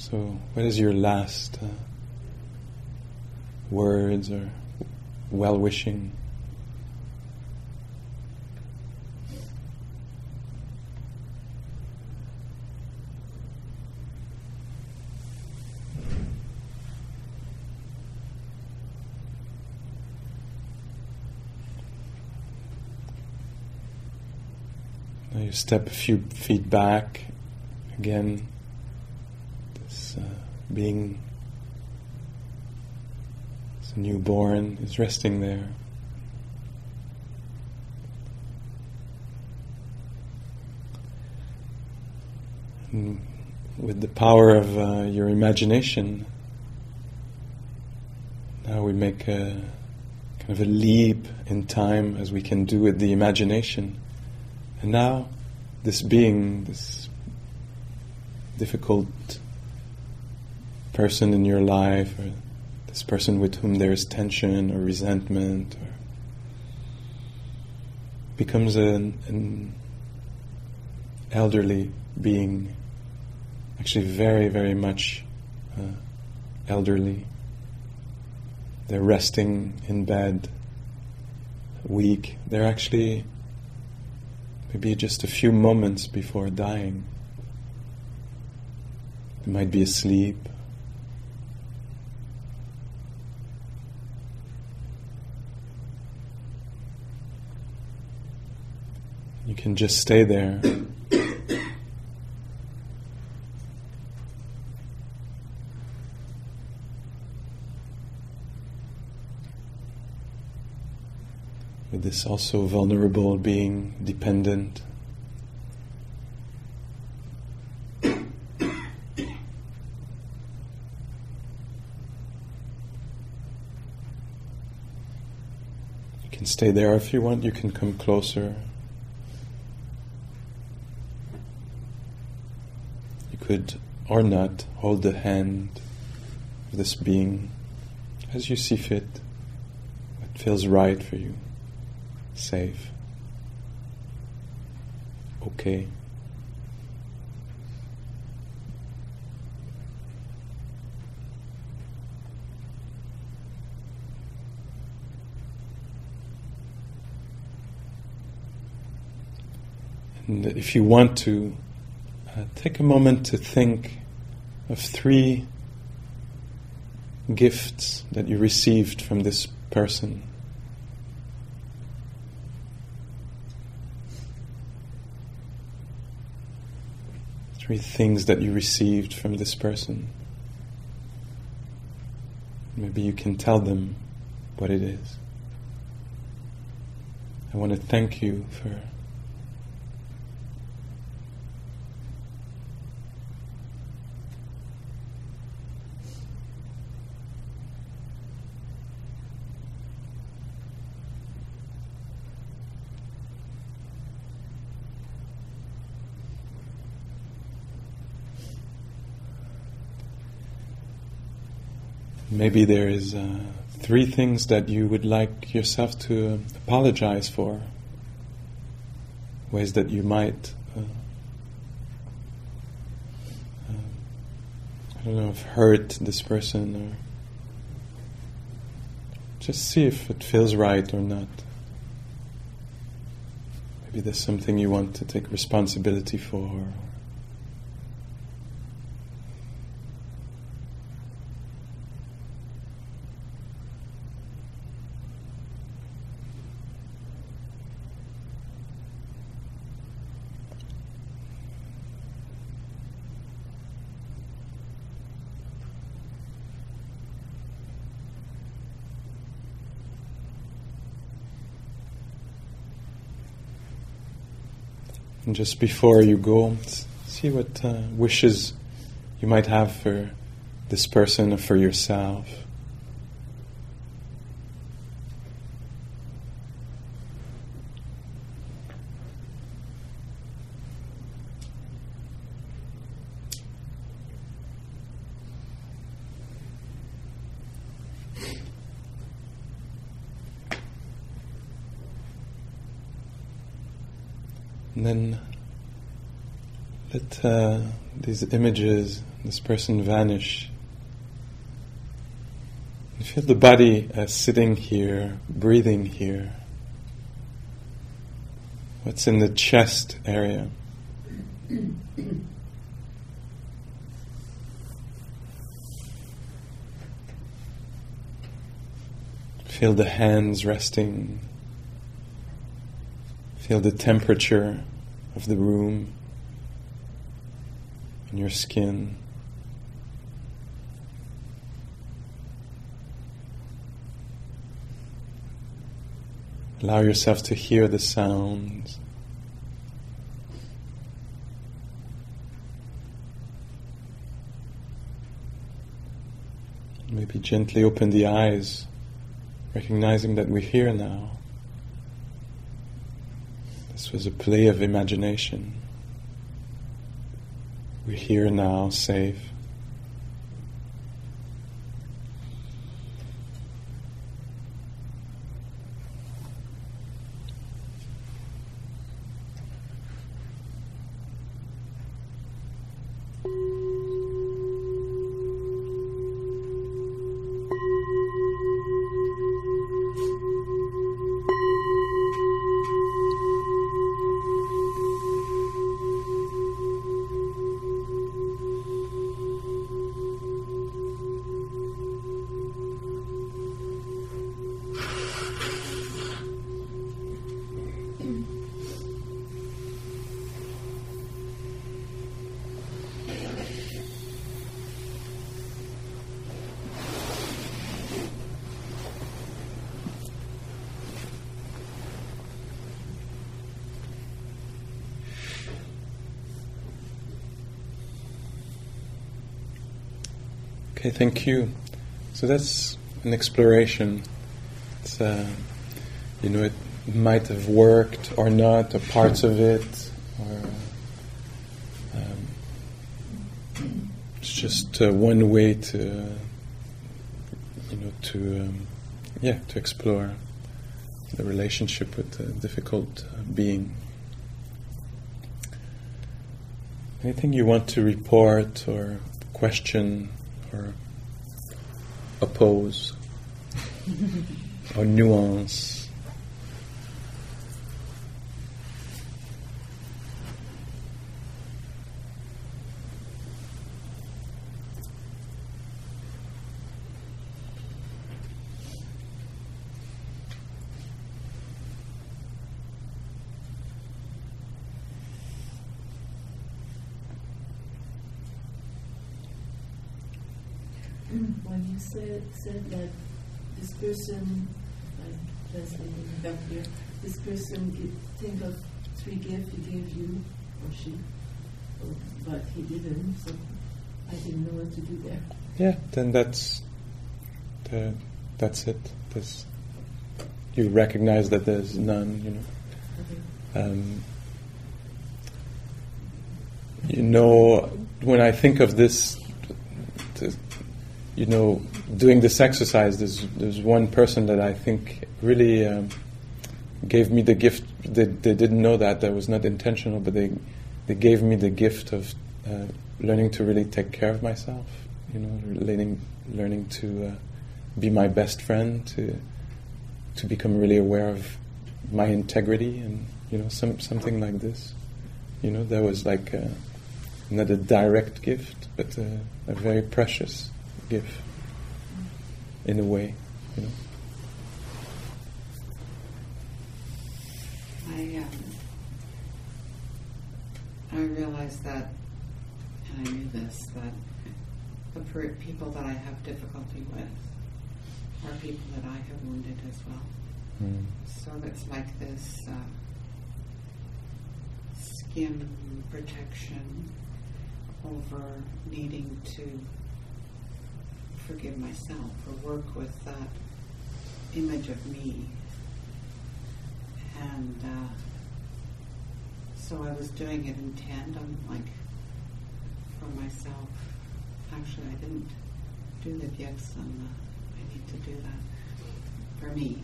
So, what is your last uh, words or well wishing? Now you step a few feet back again being, this newborn, is resting there. And with the power of uh, your imagination, now we make a kind of a leap in time as we can do with the imagination. And now, this being, this difficult person in your life, or this person with whom there is tension or resentment, or becomes an, an elderly being actually very, very much uh, elderly. They're resting in bed, weak. They're actually maybe just a few moments before dying. They might be asleep. Can just stay there. with this also vulnerable being, dependent. You can stay there if you want, you can come closer. Could, or not, hold the hand of this being as you see fit, what feels right for you safe, okay. And if you want to, uh, take a moment to think of three gifts that you received from this person. three things that you received from this person. Maybe you can tell them what it is. I want to thank you for Maybe there is uh, three things that you would like yourself to apologize for, ways that you might, uh, uh, I don't know, have hurt this person, or just see if it feels right or not. Maybe there's something you want to take responsibility for. And just before you go, see what uh, wishes you might have for this person or for yourself. And then these images, this person vanish. Feel the body as sitting here, breathing here. What's in the chest area? Feel the hands resting Feel the temperature of the room, your skin. Allow yourself to hear the sounds. Maybe gently open the eyes, recognizing that we're here now. This was a play of imagination. We're here now, safe. Thank you. So that's an exploration. It's, uh, you know, it might have worked or not, or parts of it, or um, it's just uh, one way to, you know, to um, yeah, to explore the relationship with a difficult uh, being. Anything you want to report or question or oppose or nuance. When you said, said that this person, like Leslie back here, this person give, think of three gifts he gave you or she, or, but he didn't, so I didn't know what to do there. Yeah, then that's the, that's it. There's, you recognize that there's none. You know. Okay. Um, you know, when I think of this, th- you know, doing this exercise, there's there's one person that I think really um, gave me the gift. They, they didn't know that that was not intentional, but they they gave me the gift of uh, learning to really take care of myself. You know, learning learning to uh, be my best friend, to to become really aware of my integrity, and you know, some something like this. You know, that was like. Uh, not a direct gift, but a, a very precious gift in a way, you know. I um, I realized that, and I knew this that the people that I have difficulty with are people that I have wounded as well. Mm. So it's like this uh, skin protection over needing to forgive myself or work with that image of me. And uh, so I was doing it in tandem, like for myself. Actually, I didn't do the and uh, I need to do that for me.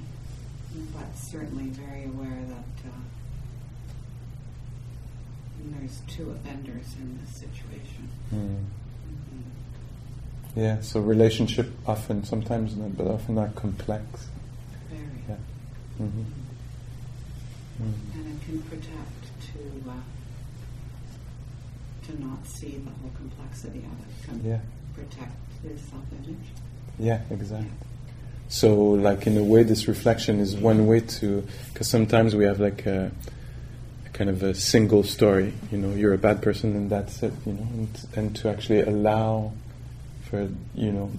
But certainly very aware that uh, there's two offenders in this situation. Mm. Yeah, so relationship often, sometimes not, but often are complex. Very. Yeah. Mm-hmm. Mm. And it can protect to uh, to not see the whole complexity of it. Can Yeah, protect the self-image. yeah, exactly. So, like in a way, this reflection is one way to, because sometimes we have like a, a kind of a single story. You know, you're a bad person and that's it. You know, and, and to actually allow for you know,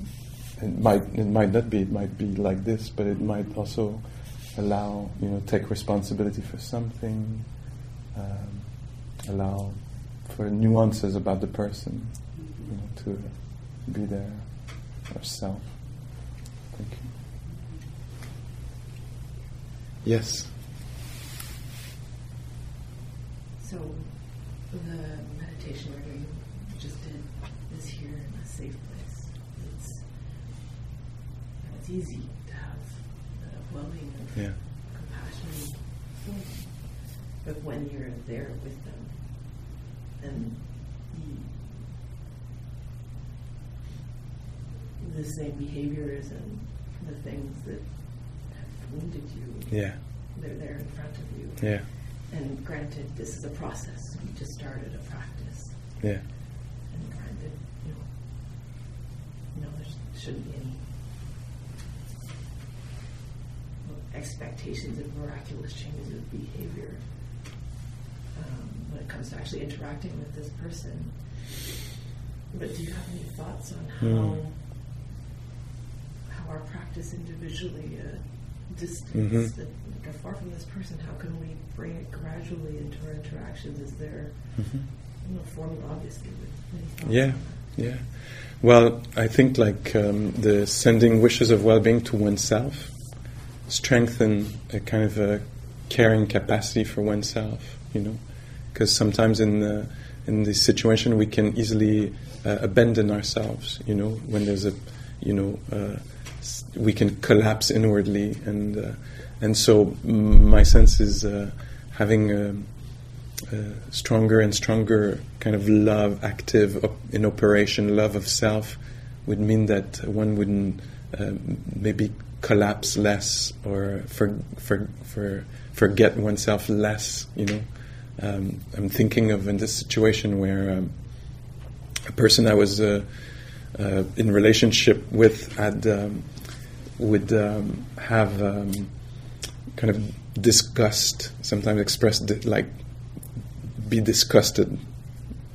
it might it might not be. It might be like this, but it might also allow you know take responsibility for something. Um, allow for nuances about the person. You know, to be there ourselves. Thank you. Yes. So the meditation we're doing just did is here in a safe it's easy to have uh, a welling of Yeah. compassion. But when you're there with them and the, the same behaviors and the things that have wounded you, Yeah. they're there in front of you. Yeah. And granted, this is a process. We just started a practice. Yeah. And granted, you know, no, there shouldn't be any expectations of miraculous changes of behavior um, when it comes to actually interacting with this person. But do you have any thoughts on how Hmm. how our practice individually, uh, distance, Mhm. like, far from this person, how can we bring it gradually into our interactions? Is there, Mhm. you know, formula obviously, but any thoughts Yeah, yeah. Well, I think like um, the sending wishes of well-being to oneself strengthen a kind of a caring capacity for oneself. You know, because sometimes in the in this situation we can easily uh, abandon ourselves. You know, when there's a, you know, uh, we can collapse inwardly, and uh, and so my sense is uh, having. Um, uh, stronger and stronger kind of love active op- in operation, love of self, would mean that one wouldn't um, maybe collapse less or for, for, for forget oneself less. You know, um, I'm thinking of in this situation where um, a person I was uh, uh, in relationship with had um, would um, have um, kind of disgust, sometimes expressed like be disgusted.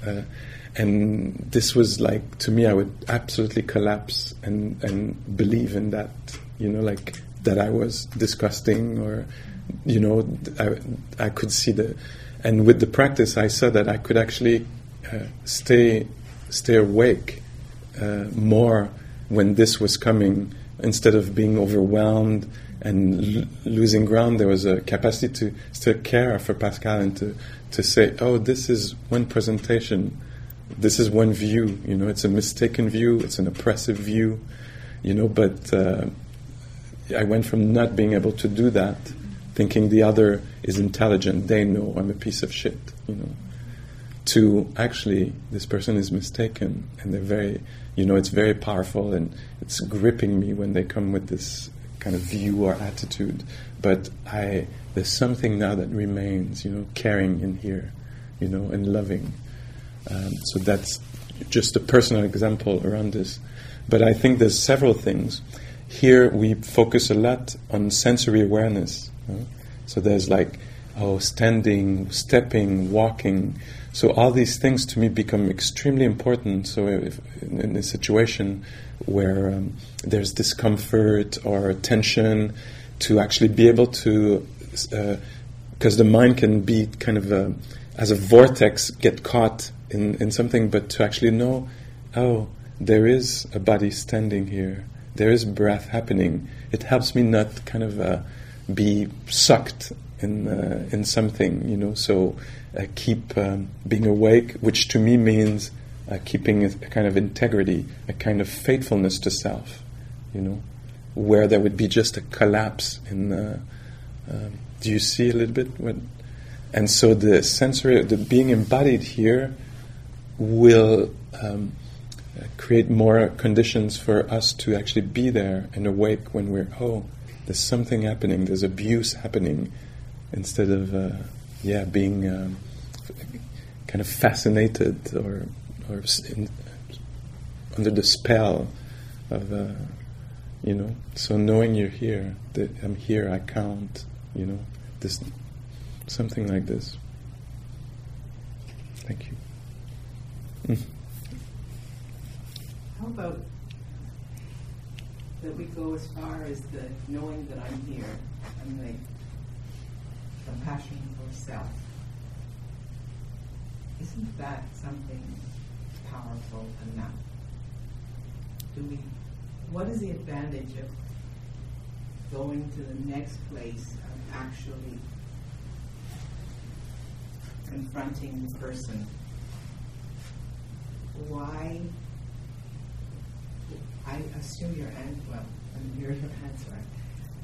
Uh, and this was like to me, I would absolutely collapse and and believe in that, you know, like that I was disgusting or, you know, I I could see the, and with the practice, I saw that I could actually uh, stay stay awake uh, more when this was coming instead of being overwhelmed and l- losing ground. There was a capacity to still care for Pascal and to to say, "Oh, this is one presentation, this is one view. You know, it's a mistaken view, it's an oppressive view. You know, but uh, I went from not being able to do that, thinking the other is intelligent, they know I'm a piece of shit. You know." to actually this person is mistaken and they're very you know it's very powerful and it's gripping me when they come with this kind of view or attitude but i there's something now that remains you know caring in here you know and loving um, so that's just a personal example around this but i think there's several things here we focus a lot on sensory awareness so there's like oh standing stepping walking so all these things to me become extremely important. So if in, a situation where um, there's discomfort or tension, to actually be able to, because the mind can be kind of a, as a vortex, get caught in, in something, but to actually know, oh, there is a body standing here. There is breath happening. It helps me not kind of uh, be sucked in uh, in something, you know. So uh, keep um, being awake, which to me means uh, keeping a, kind of integrity, a kind of faithfulness to self, you know, where there would be just a collapse in. Um, do you see a little bit what? And so the sensory, the being embodied here, will um, create more conditions for us to actually be there and awake when we're oh, there's something happening, there's abuse happening instead of uh, yeah being um, kind of fascinated or or in, under the spell of uh, you know so knowing you're here that I'm here I count you know this something like this Thank you. Mm. How about that we go as far as the knowing that I'm here and the compassion for self? Isn't that something powerful enough? Do we? What is the advantage of going to the next place of actually confronting the person? Why? I assume your answer. Well, I hear your answer.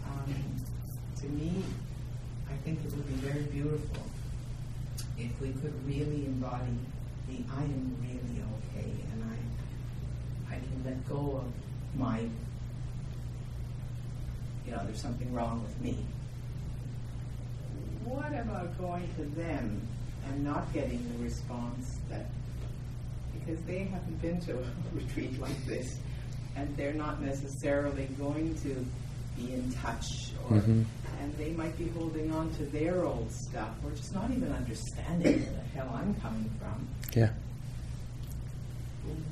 Um, to me, I think it would be very beautiful if we could really embody the I am really okay and I I can let go of my you know, there's something wrong with me. What about going to them and not getting the response that because they haven't been to a [LAUGHS] retreat like this and they're not necessarily going to be in touch or Mhm. and they might be holding on to their old stuff or just not even understanding where the hell I'm coming from. Yeah.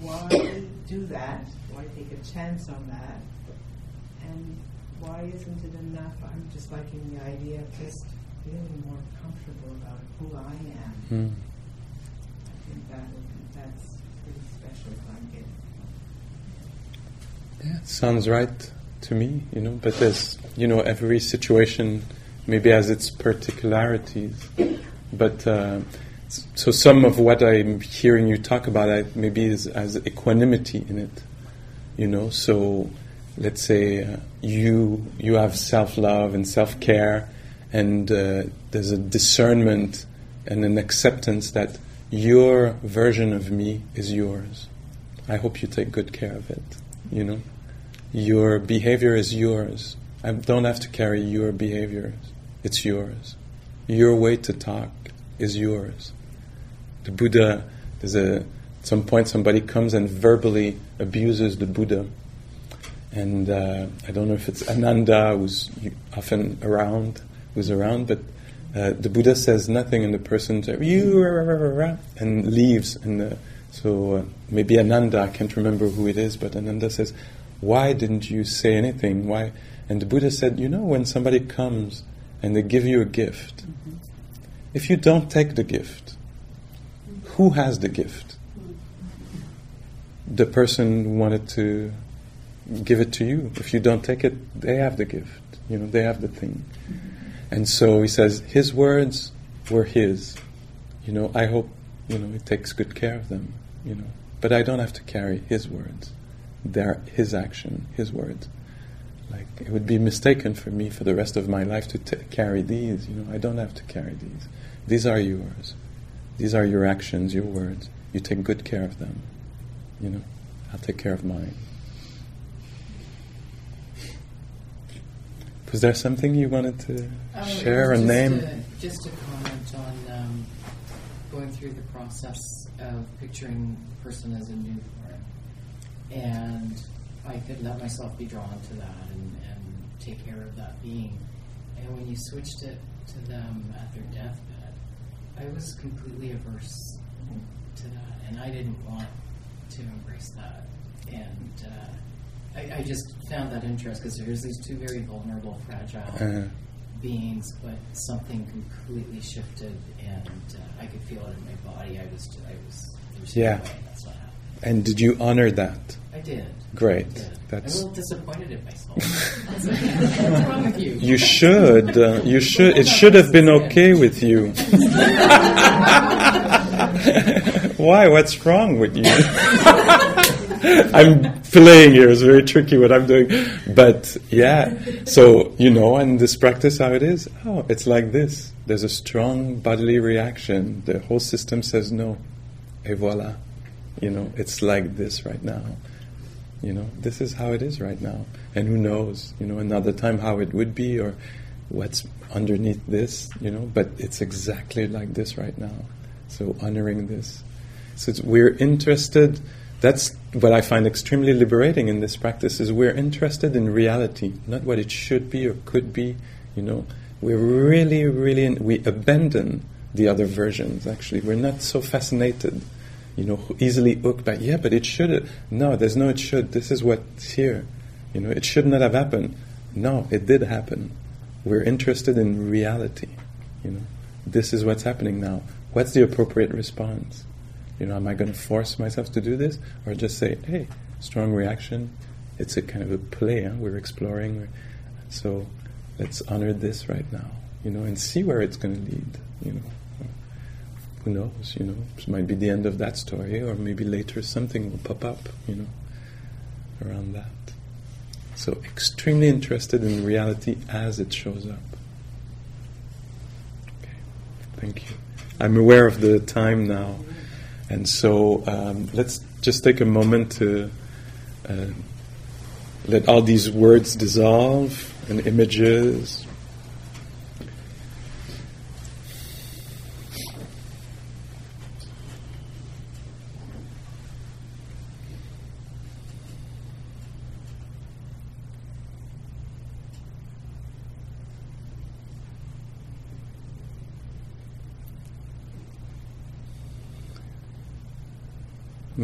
Why do that? Why take a chance on that? And why isn't it enough? I'm just liking the idea of just feeling more comfortable about who I am. Mm. I think that would be, that's pretty special if I'm getting. Yeah, it sounds right to me, you know, but there's, you know, every situation maybe has its particularities. But uh, so some of what I'm hearing you talk about I, maybe is as equanimity in it, you know. So let's say uh, you you have self love and self care, and uh, there's a discernment and an acceptance that your version of me is yours. I hope you take good care of it, you know. Your behavior is yours. I don't have to carry your behaviors. It's yours. Your way to talk is yours. The Buddha, there's a, at some point somebody comes and verbally abuses the Buddha. And uh, I don't know if it's Ananda who's often around, who's around, but uh, the Buddha says nothing, and the person says, you, rah, rah, rah, rah," and leaves. And uh, so uh, maybe Ananda, I can't remember who it is, but Ananda says, why didn't you say anything? Why? And the Buddha said, you know, when somebody comes and they give you a gift, if you don't take the gift, who has the gift? The person wanted to give it to you. If you don't take it, they have the gift. You know, they have the thing. And so he says, his words were his. You know, I hope, you know, he takes good care of them, you know. But I don't have to carry his words. They're his action, his words. Like, it would be mistaken for me for the rest of my life to t- carry these, you know. I don't have to carry these. These are yours. These are your actions, your words. You take good care of them, you know. I'll take care of mine. Was there something you wanted to Um, share a name? A, just a comment on um, going through the process of picturing the person as a new. And I could let myself be drawn to that and, and take care of that being. And when you switched it to them at their deathbed, I was completely averse to that. And I didn't want to embrace that. And uh, I, I just found that interesting because there's these two very vulnerable, fragile Uh, beings, but something completely shifted, and uh, I could feel it in my body. I was, I was Yeah. that's what happened. And did you honor that? I did. Great. I did. I'm a That's little disappointed in myself. [LAUGHS] What's wrong with you? you should. Uh, you should. It should have been okay with you. [LAUGHS] Why? What's wrong with you? [LAUGHS] I'm playing here. It's very tricky what I'm doing, but yeah. So you know, and this practice, how it is. Oh, it's like this. There's a strong bodily reaction. The whole system says no, et voila. You know, it's like this right now. You know, this is how it is right now. And who knows, you know, another time how it would be or what's underneath this, you know, but it's exactly like this right now. So honoring this. So we're interested, that's what I find extremely liberating in this practice is we're interested in reality, not what it should be or could be, you know. We're really, really, in, we abandon the other versions. Actually, we're not so fascinated, you know, easily hooked by yeah, but it should. No, there's no it should. This is what's here. You know, it should not have happened. No, it did happen. We're interested in reality. You know, this is what's happening now. What's the appropriate response? You know, am I going to force myself to do this, or just say, "Hey, strong reaction. It's a kind of a play. Huh? We're exploring. So let's honor this right now. You know, and see where it's going to lead. You know, who knows? You know, it might be the end of that story, or maybe later something will pop up. You know, around that. So extremely interested in reality as it shows up. Okay, thank you. I'm aware of the time now, and so um, let's just take a moment to uh, let all these words dissolve and images.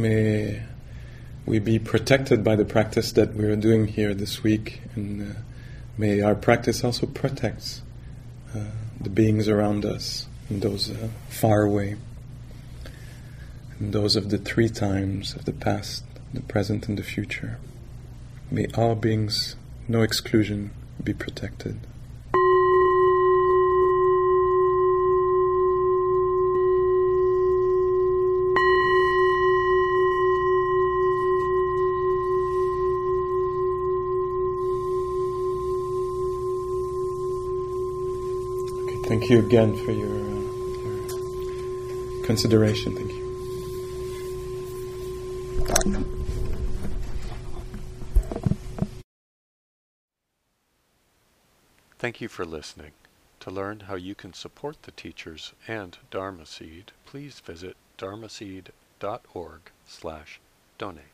May we be protected by the practice that we're doing here this week, and uh, may our practice also protect uh, the beings around us and those uh, far away, and those of the three times of the past, the present, and the future. May all beings, no exclusion, be protected. Thank you again for your, uh, your consideration. Thank you. Thank you for listening. To learn how you can support the teachers and Dharma Seed, please visit dharmaseed.org slash donate.